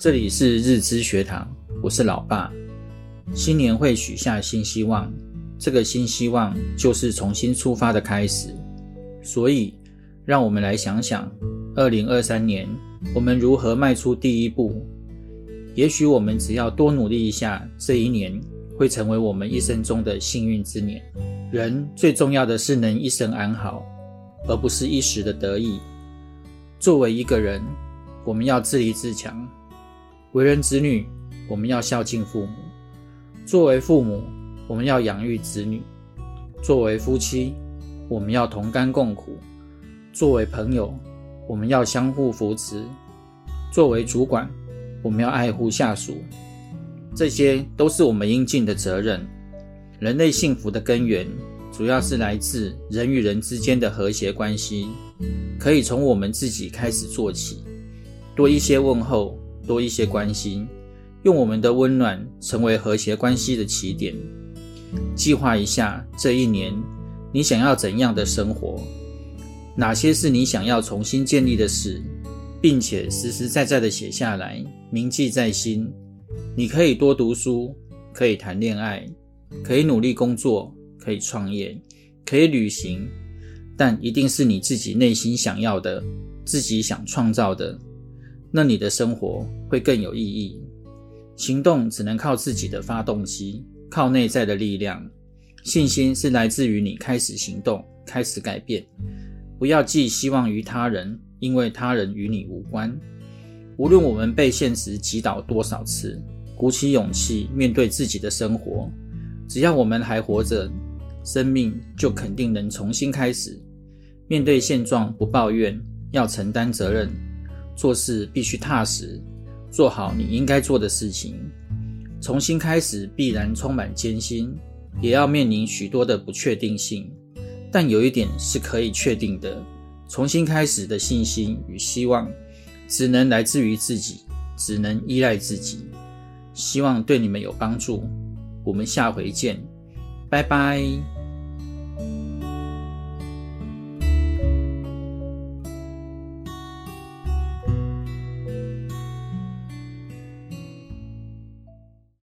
这里是日知学堂，我是老爸。新年会许下新希望，这个新希望就是重新出发的开始。所以，让我们来想想，二零二三年我们如何迈出第一步。也许我们只要多努力一下，这一年会成为我们一生中的幸运之年。人最重要的是能一生安好，而不是一时的得意。作为一个人，我们要自立自强；为人子女，我们要孝敬父母；作为父母，我们要养育子女；作为夫妻，我们要同甘共苦；作为朋友，我们要相互扶持；作为主管，我们要爱护下属。这些都是我们应尽的责任。人类幸福的根源，主要是来自人与人之间的和谐关系。可以从我们自己开始做起，多一些问候，多一些关心，用我们的温暖成为和谐关系的起点。计划一下这一年，你想要怎样的生活？哪些是你想要重新建立的事，并且实实在在的写下来，铭记在心。你可以多读书，可以谈恋爱，可以努力工作，可以创业，可以旅行。但一定是你自己内心想要的，自己想创造的，那你的生活会更有意义。行动只能靠自己的发动机，靠内在的力量。信心是来自于你开始行动，开始改变。不要寄希望于他人，因为他人与你无关。无论我们被现实击倒多少次，鼓起勇气面对自己的生活，只要我们还活着，生命就肯定能重新开始。面对现状不抱怨，要承担责任，做事必须踏实，做好你应该做的事情。重新开始必然充满艰辛，也要面临许多的不确定性。但有一点是可以确定的：重新开始的信心与希望，只能来自于自己，只能依赖自己。希望对你们有帮助。我们下回见，拜拜。